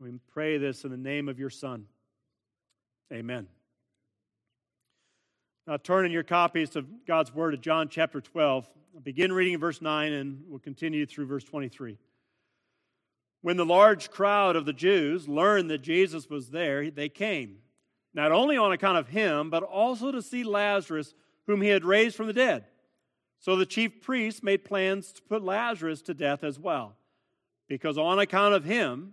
We pray this in the name of your Son. Amen. Now turn in your copies of God's Word to John chapter 12. I'll begin reading verse 9 and we'll continue through verse 23. When the large crowd of the Jews learned that Jesus was there, they came, not only on account of him, but also to see Lazarus, whom he had raised from the dead. So the chief priests made plans to put Lazarus to death as well, because on account of him,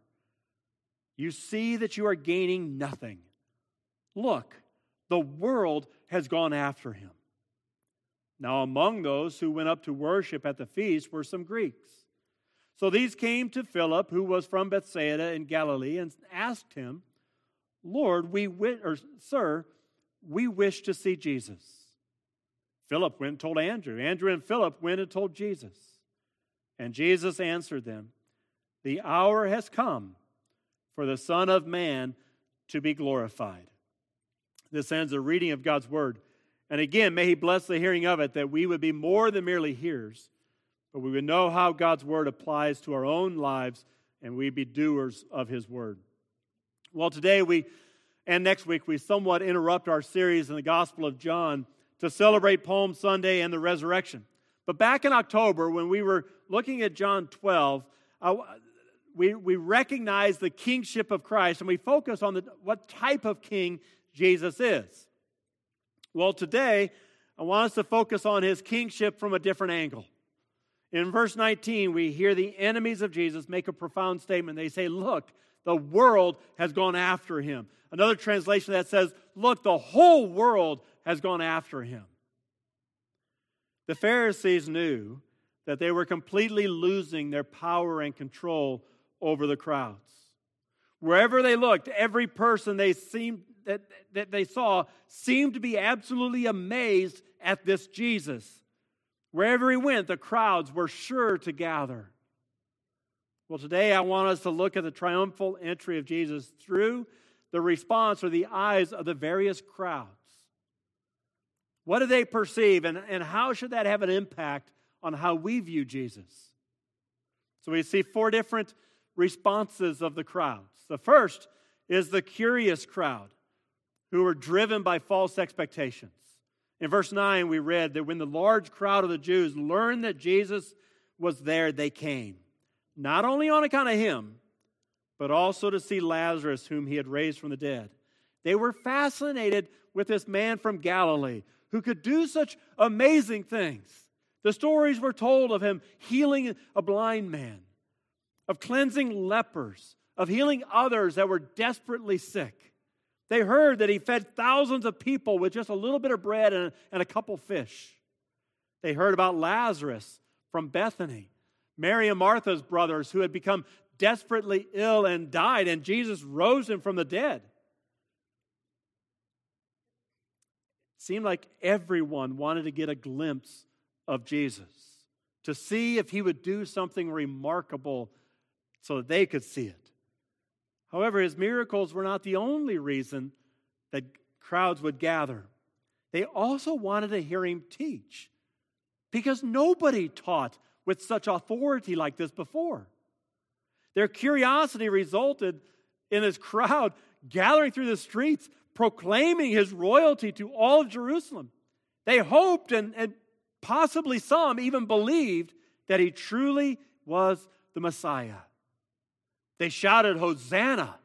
You see that you are gaining nothing. Look, the world has gone after him. Now, among those who went up to worship at the feast were some Greeks. So these came to Philip, who was from Bethsaida in Galilee, and asked him, Lord, we wi- or sir, we wish to see Jesus. Philip went and told Andrew. Andrew and Philip went and told Jesus. And Jesus answered them, The hour has come for the Son of Man to be glorified. This ends the reading of God's word. And again, may He bless the hearing of it, that we would be more than merely hearers but we would know how God's word applies to our own lives and we be doers of his word. Well, today we and next week we somewhat interrupt our series in the Gospel of John to celebrate Palm Sunday and the resurrection. But back in October, when we were looking at John 12, uh, we, we recognize the kingship of Christ and we focus on the, what type of king Jesus is. Well, today, I want us to focus on his kingship from a different angle. In verse 19, we hear the enemies of Jesus make a profound statement. They say, Look, the world has gone after him. Another translation that says, Look, the whole world has gone after him. The Pharisees knew that they were completely losing their power and control over the crowds. Wherever they looked, every person they seemed that, that they saw seemed to be absolutely amazed at this Jesus. Wherever he went, the crowds were sure to gather. Well, today I want us to look at the triumphal entry of Jesus through the response or the eyes of the various crowds. What do they perceive, and, and how should that have an impact on how we view Jesus? So we see four different responses of the crowds. The first is the curious crowd who were driven by false expectations. In verse 9, we read that when the large crowd of the Jews learned that Jesus was there, they came. Not only on account of him, but also to see Lazarus, whom he had raised from the dead. They were fascinated with this man from Galilee who could do such amazing things. The stories were told of him healing a blind man, of cleansing lepers, of healing others that were desperately sick. They heard that he fed thousands of people with just a little bit of bread and, and a couple fish. They heard about Lazarus from Bethany, Mary and Martha's brothers who had become desperately ill and died, and Jesus rose him from the dead. It seemed like everyone wanted to get a glimpse of Jesus, to see if he would do something remarkable so that they could see it. However, his miracles were not the only reason that crowds would gather. They also wanted to hear him teach because nobody taught with such authority like this before. Their curiosity resulted in this crowd gathering through the streets, proclaiming his royalty to all of Jerusalem. They hoped and, and possibly some even believed that he truly was the Messiah. They shouted, Hosanna!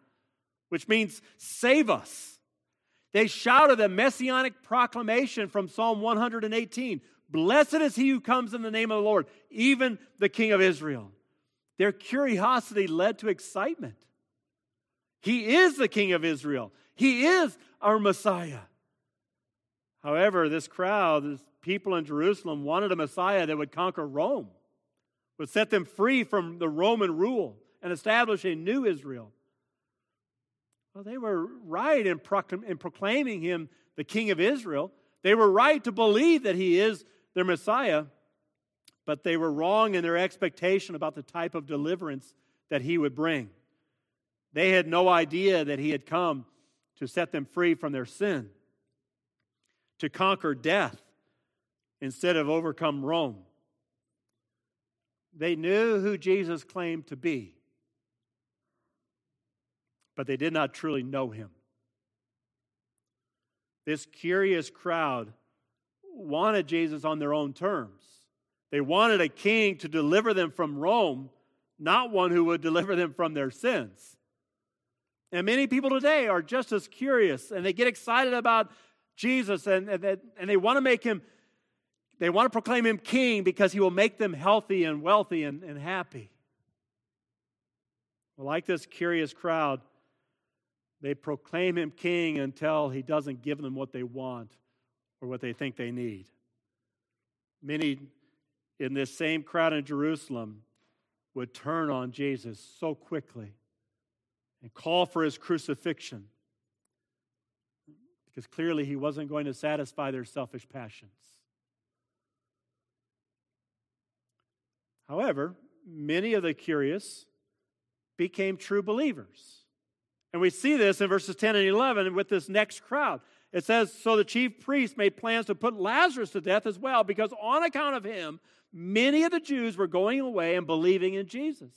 which means save us. They shouted a messianic proclamation from Psalm 118 Blessed is he who comes in the name of the Lord, even the King of Israel. Their curiosity led to excitement. He is the King of Israel, he is our Messiah. However, this crowd, this people in Jerusalem, wanted a Messiah that would conquer Rome, would set them free from the Roman rule, and establish a new Israel. Well, they were right in, in proclaiming him the King of Israel. They were right to believe that he is their Messiah, but they were wrong in their expectation about the type of deliverance that he would bring. They had no idea that he had come to set them free from their sin to conquer death instead of overcome Rome. They knew who Jesus claimed to be, but they did not truly know him. This curious crowd wanted Jesus on their own terms. They wanted a king to deliver them from Rome, not one who would deliver them from their sins. And many people today are just as curious and they get excited about Jesus and, and, and they want to make him, they want to proclaim him king because he will make them healthy and wealthy and, and happy. Well, like this curious crowd, they proclaim him king until he doesn't give them what they want or what they think they need. Many in this same crowd in Jerusalem would turn on Jesus so quickly and call for his crucifixion because clearly he wasn't going to satisfy their selfish passions. However, many of the curious became true believers. And we see this in verses 10 and 11 with this next crowd. It says, So the chief priests made plans to put Lazarus to death as well, because on account of him, many of the Jews were going away and believing in Jesus.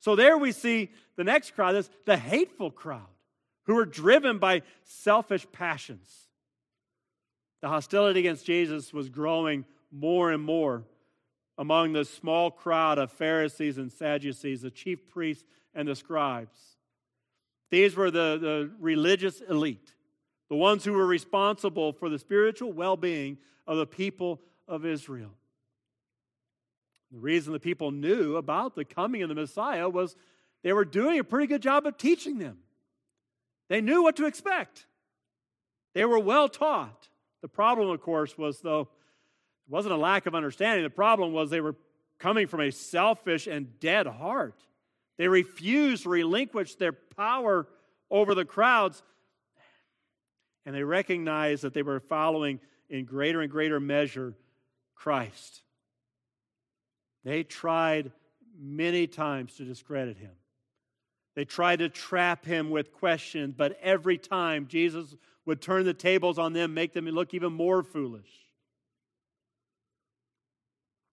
So there we see the next crowd is the hateful crowd who were driven by selfish passions. The hostility against Jesus was growing more and more among the small crowd of Pharisees and Sadducees, the chief priests and the scribes. These were the, the religious elite, the ones who were responsible for the spiritual well being of the people of Israel. The reason the people knew about the coming of the Messiah was they were doing a pretty good job of teaching them. They knew what to expect. They were well taught. The problem, of course, was though it wasn't a lack of understanding. The problem was they were coming from a selfish and dead heart. They refused to relinquish their power over the crowds, and they recognized that they were following in greater and greater measure Christ. They tried many times to discredit him. They tried to trap him with questions, but every time Jesus would turn the tables on them, make them look even more foolish.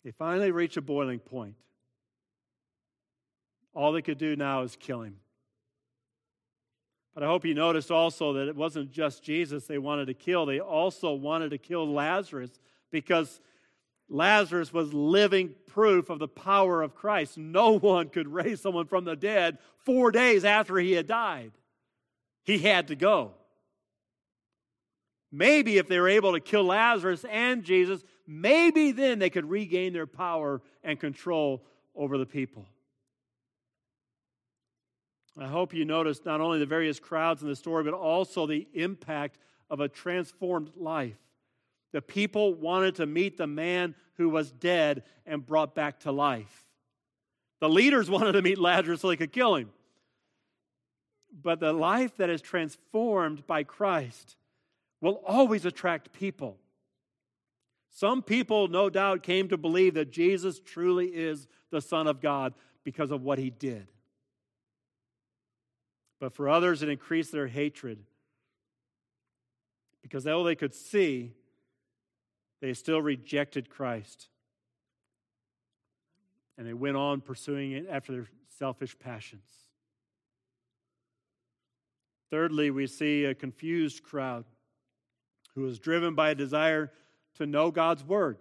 They finally reached a boiling point. All they could do now is kill him. But I hope you noticed also that it wasn't just Jesus they wanted to kill, they also wanted to kill Lazarus because Lazarus was living proof of the power of Christ. No one could raise someone from the dead four days after he had died. He had to go. Maybe if they were able to kill Lazarus and Jesus, maybe then they could regain their power and control over the people. I hope you noticed not only the various crowds in the story, but also the impact of a transformed life. The people wanted to meet the man who was dead and brought back to life. The leaders wanted to meet Lazarus so they could kill him. But the life that is transformed by Christ will always attract people. Some people, no doubt, came to believe that Jesus truly is the Son of God because of what he did. But for others, it increased their hatred because though they could see they still rejected Christ. And they went on pursuing it after their selfish passions. Thirdly, we see a confused crowd who was driven by a desire to know God's word.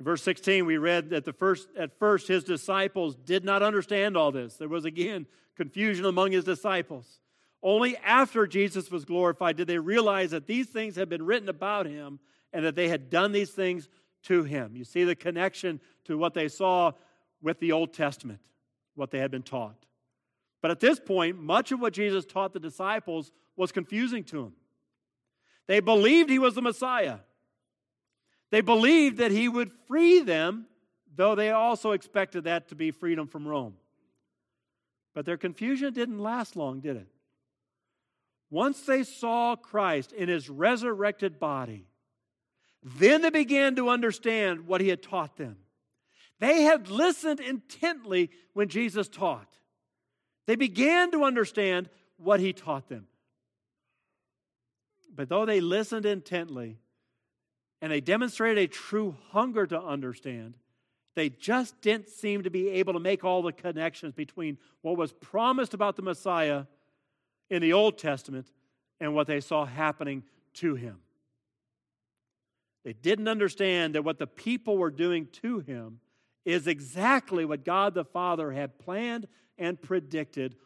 In verse 16, we read that the first, at first his disciples did not understand all this. There was again confusion among his disciples. Only after Jesus was glorified did they realize that these things had been written about him and that they had done these things to him. You see the connection to what they saw with the Old Testament, what they had been taught. But at this point, much of what Jesus taught the disciples was confusing to them. They believed he was the Messiah. They believed that he would free them, though they also expected that to be freedom from Rome. But their confusion didn't last long, did it? Once they saw Christ in his resurrected body, then they began to understand what he had taught them. They had listened intently when Jesus taught. They began to understand what he taught them. But though they listened intently and they demonstrated a true hunger to understand, they just didn't seem to be able to make all the connections between what was promised about the Messiah in the Old Testament and what they saw happening to him. They didn't understand that what the people were doing to him is exactly what God the Father had planned and predicted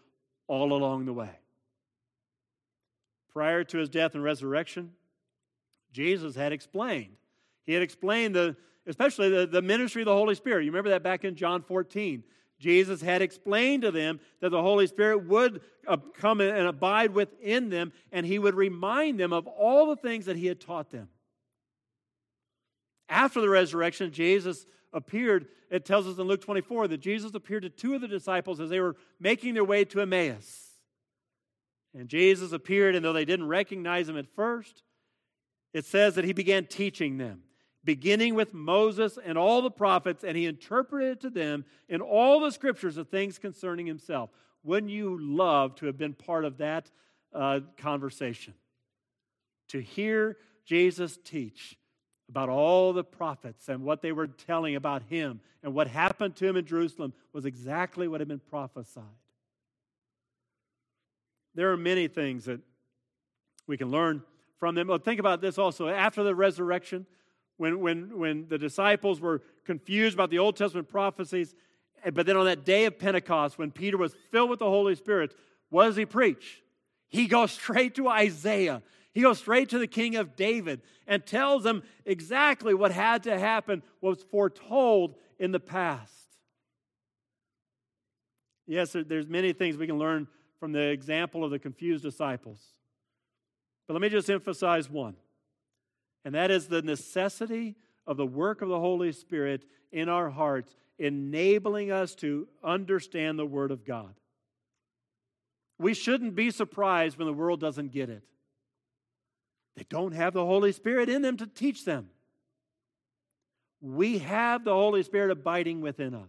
all along the way. Prior to his death and resurrection, Jesus had explained. He had explained the, especially the, the ministry of the Holy Spirit. You remember that back in John 14. Jesus had explained to them that the Holy Spirit would uh, come and abide within them, and he would remind them of all the things that he had taught them. After the resurrection, Jesus appeared, it tells us in Luke 24 that Jesus appeared to two of the disciples as they were making their way to Emmaus. And Jesus appeared, and though they didn't recognize him at first, it says that he began teaching them, beginning with Moses and all the prophets, and he interpreted to them in all the scriptures the things concerning himself. Wouldn't you love to have been part of that uh, conversation? To hear Jesus teach about all the prophets and what they were telling about him and what happened to him in Jerusalem was exactly what had been prophesied. There are many things that we can learn from them. But think about this also. After the resurrection, when, when, when the disciples were confused about the Old Testament prophecies, eh, but then on that day of Pentecost, when Peter was filled with the Holy Spirit, what does he preach? He goes straight to Isaiah he goes straight to the king of David and tells him exactly what had to happen, was foretold in the past. Yes, there's many things we can learn from the example of the confused disciples. But let me just emphasize one, and that is the necessity of the work of the Holy Spirit in our hearts, enabling us to understand the Word of God. We shouldn't be surprised when the world doesn't get it. They don't have the Holy Spirit in them to teach them. We have the Holy Spirit abiding within us.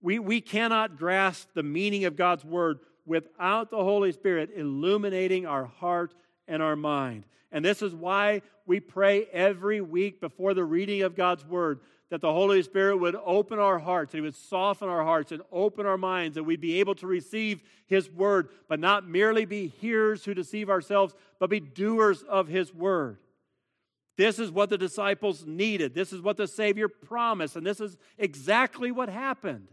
We, we cannot grasp the meaning of God's Word without the Holy Spirit illuminating our heart and our mind. And this is why we pray every week before the reading of God's Word that the Holy Spirit would open our hearts, that He would soften our hearts and open our minds, that we'd be able to receive His word, but not merely be hearers who deceive ourselves, but be doers of His word. This is what the disciples needed. This is what the Savior promised, and this is exactly what happened.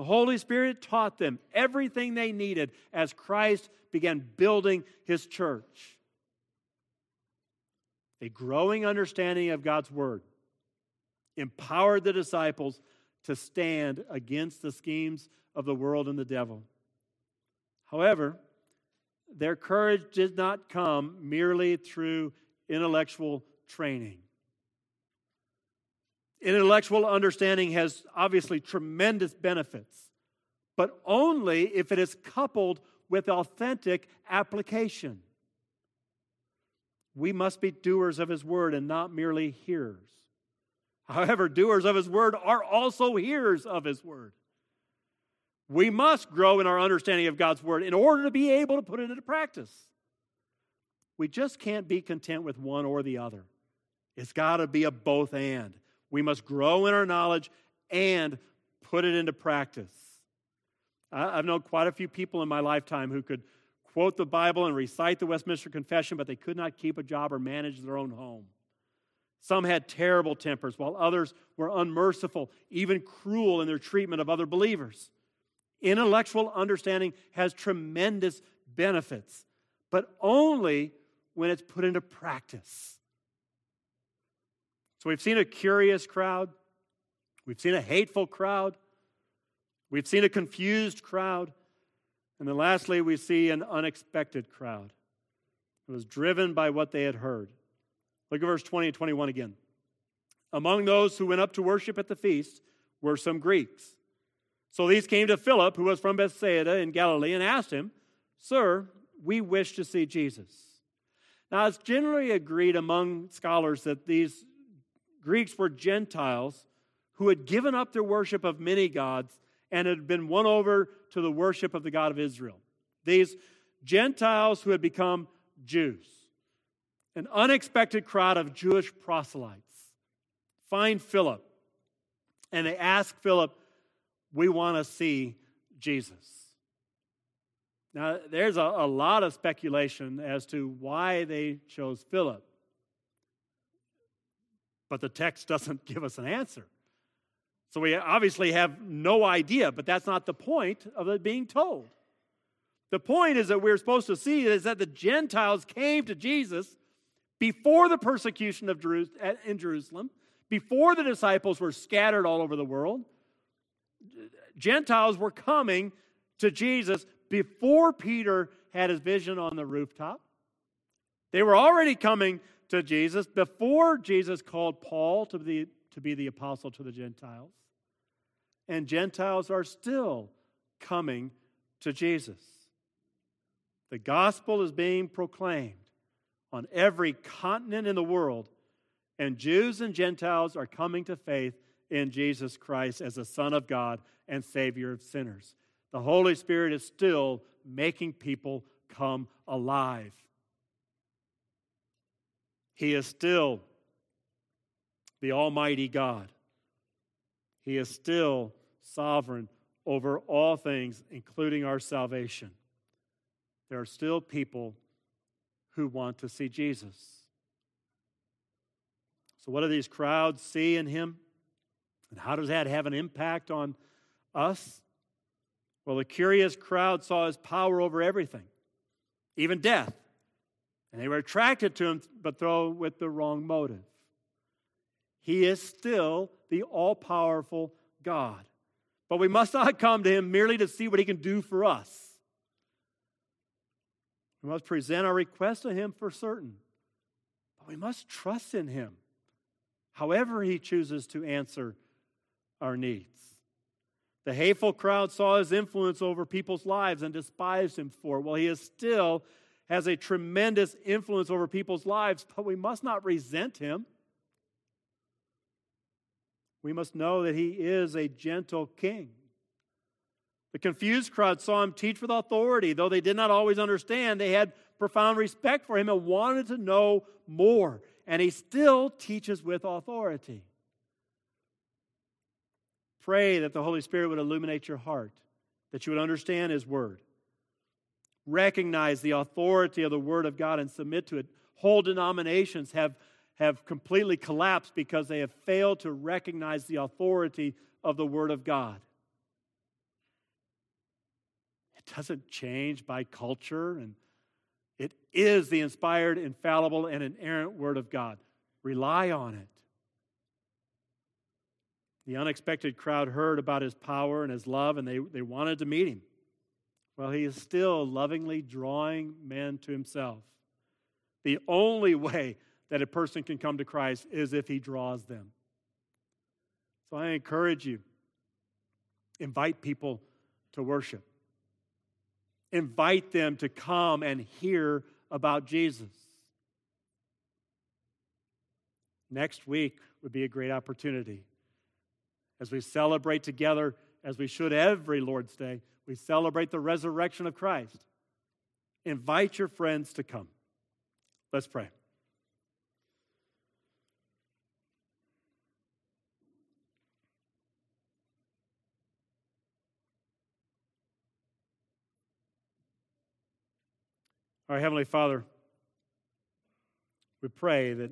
The Holy Spirit taught them everything they needed as Christ began building His church. A growing understanding of God's Word empowered the disciples to stand against the schemes of the world and the devil. However, their courage did not come merely through intellectual training. Intellectual understanding has obviously tremendous benefits, but only if it is coupled with authentic application. We must be doers of His word and not merely hearers. However, doers of his word are also hearers of his word. We must grow in our understanding of God's word in order to be able to put it into practice. We just can't be content with one or the other. It's got to be a both and. We must grow in our knowledge and put it into practice. I've known quite a few people in my lifetime who could quote the Bible and recite the Westminster Confession, but they could not keep a job or manage their own home. Some had terrible tempers, while others were unmerciful, even cruel in their treatment of other believers. Intellectual understanding has tremendous benefits, but only when it's put into practice. So we've seen a curious crowd, we've seen a hateful crowd, we've seen a confused crowd, and then lastly, we see an unexpected crowd. It was driven by what they had heard. Look at verse 20 and 21 again. Among those who went up to worship at the feast were some Greeks. So these came to Philip, who was from Bethsaida in Galilee, and asked him, Sir, we wish to see Jesus. Now, it's generally agreed among scholars that these Greeks were Gentiles who had given up their worship of many gods and had been won over to the worship of the God of Israel. These Gentiles who had become Jews. An unexpected crowd of Jewish proselytes find Philip and they ask Philip, We want to see Jesus. Now, there's a, a, lot of speculation as to why they chose Philip, but the text doesn't give us an answer. So we obviously have no idea, but that's not the point of it being told. The point is that we're supposed to see is that the Gentiles came to Jesus before the persecution of in Jerusalem, before the disciples were scattered all over the world. Gentiles were coming to Jesus before Peter had his vision on the rooftop. They were already coming to Jesus before Jesus called Paul to be, to be the apostle to the Gentiles. And Gentiles are still coming to Jesus. The gospel is being proclaimed on every continent in the world, and Jews and Gentiles are coming to faith in Jesus Christ as the Son of God and Savior of sinners. The Holy Spirit is still making people come alive. He is still the Almighty God. He is still sovereign over all things, including our salvation. There are still people who want to see Jesus. So, what do these crowds see in him? And how does that have an impact on us? Well, the curious crowd saw his power over everything, even death. And they were attracted to him, but though with the wrong motive. He is still the all powerful God. But we must not come to him merely to see what he can do for us. We must present our request to him for certain. But we must trust in him, however he chooses to answer our needs. The hateful crowd saw his influence over people's lives and despised him for it. Well, he is still has a tremendous influence over people's lives, but we must not resent him. We must know that he is a gentle king. The confused crowd saw him teach with authority. Though they did not always understand, they had profound respect for him and wanted to know more. And he still teaches with authority. Pray that the Holy Spirit would illuminate your heart, that you would understand his word. Recognize the authority of the word of God and submit to it. Whole denominations have, have completely collapsed because they have failed to recognize the authority of the word of God It doesn't change by culture, and it is the inspired, infallible, and inerrant Word of God. Rely on it. The unexpected crowd heard about his power and his love, and they, they wanted to meet him. Well, he is still lovingly drawing men to himself. The only way that a person can come to Christ is if he draws them. So I encourage you invite people to worship invite them to come and hear about Jesus. Next week would be a great opportunity. As we celebrate together, as we should every Lord's Day, we celebrate the resurrection of Christ. Invite your friends to come. Let's pray. Our Heavenly Father, we pray that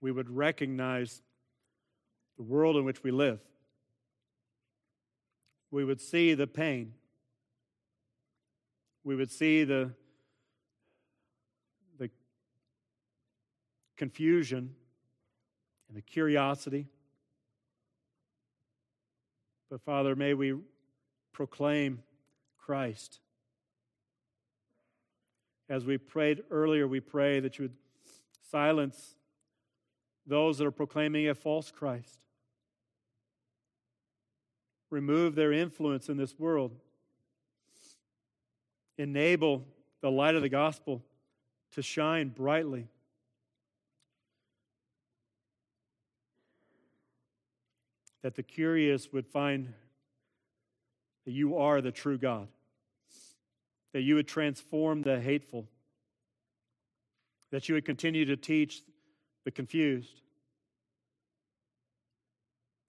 we would recognize the world in which we live. We would see the pain. We would see the, the confusion and the curiosity. But Father, may we proclaim Christ. As we prayed earlier, we pray that you would silence those that are proclaiming a false Christ. Remove their influence in this world. Enable the light of the gospel to shine brightly. That the curious would find that you are the true God, that you would transform the hateful, that you would continue to teach the confused.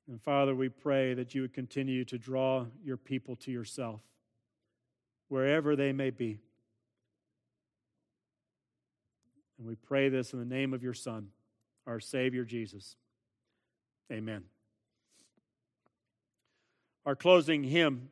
And Father, we pray that you would continue to draw your people to yourself, wherever they may be. And we pray this in the name of your Son, our Savior Jesus. Amen. Our closing hymn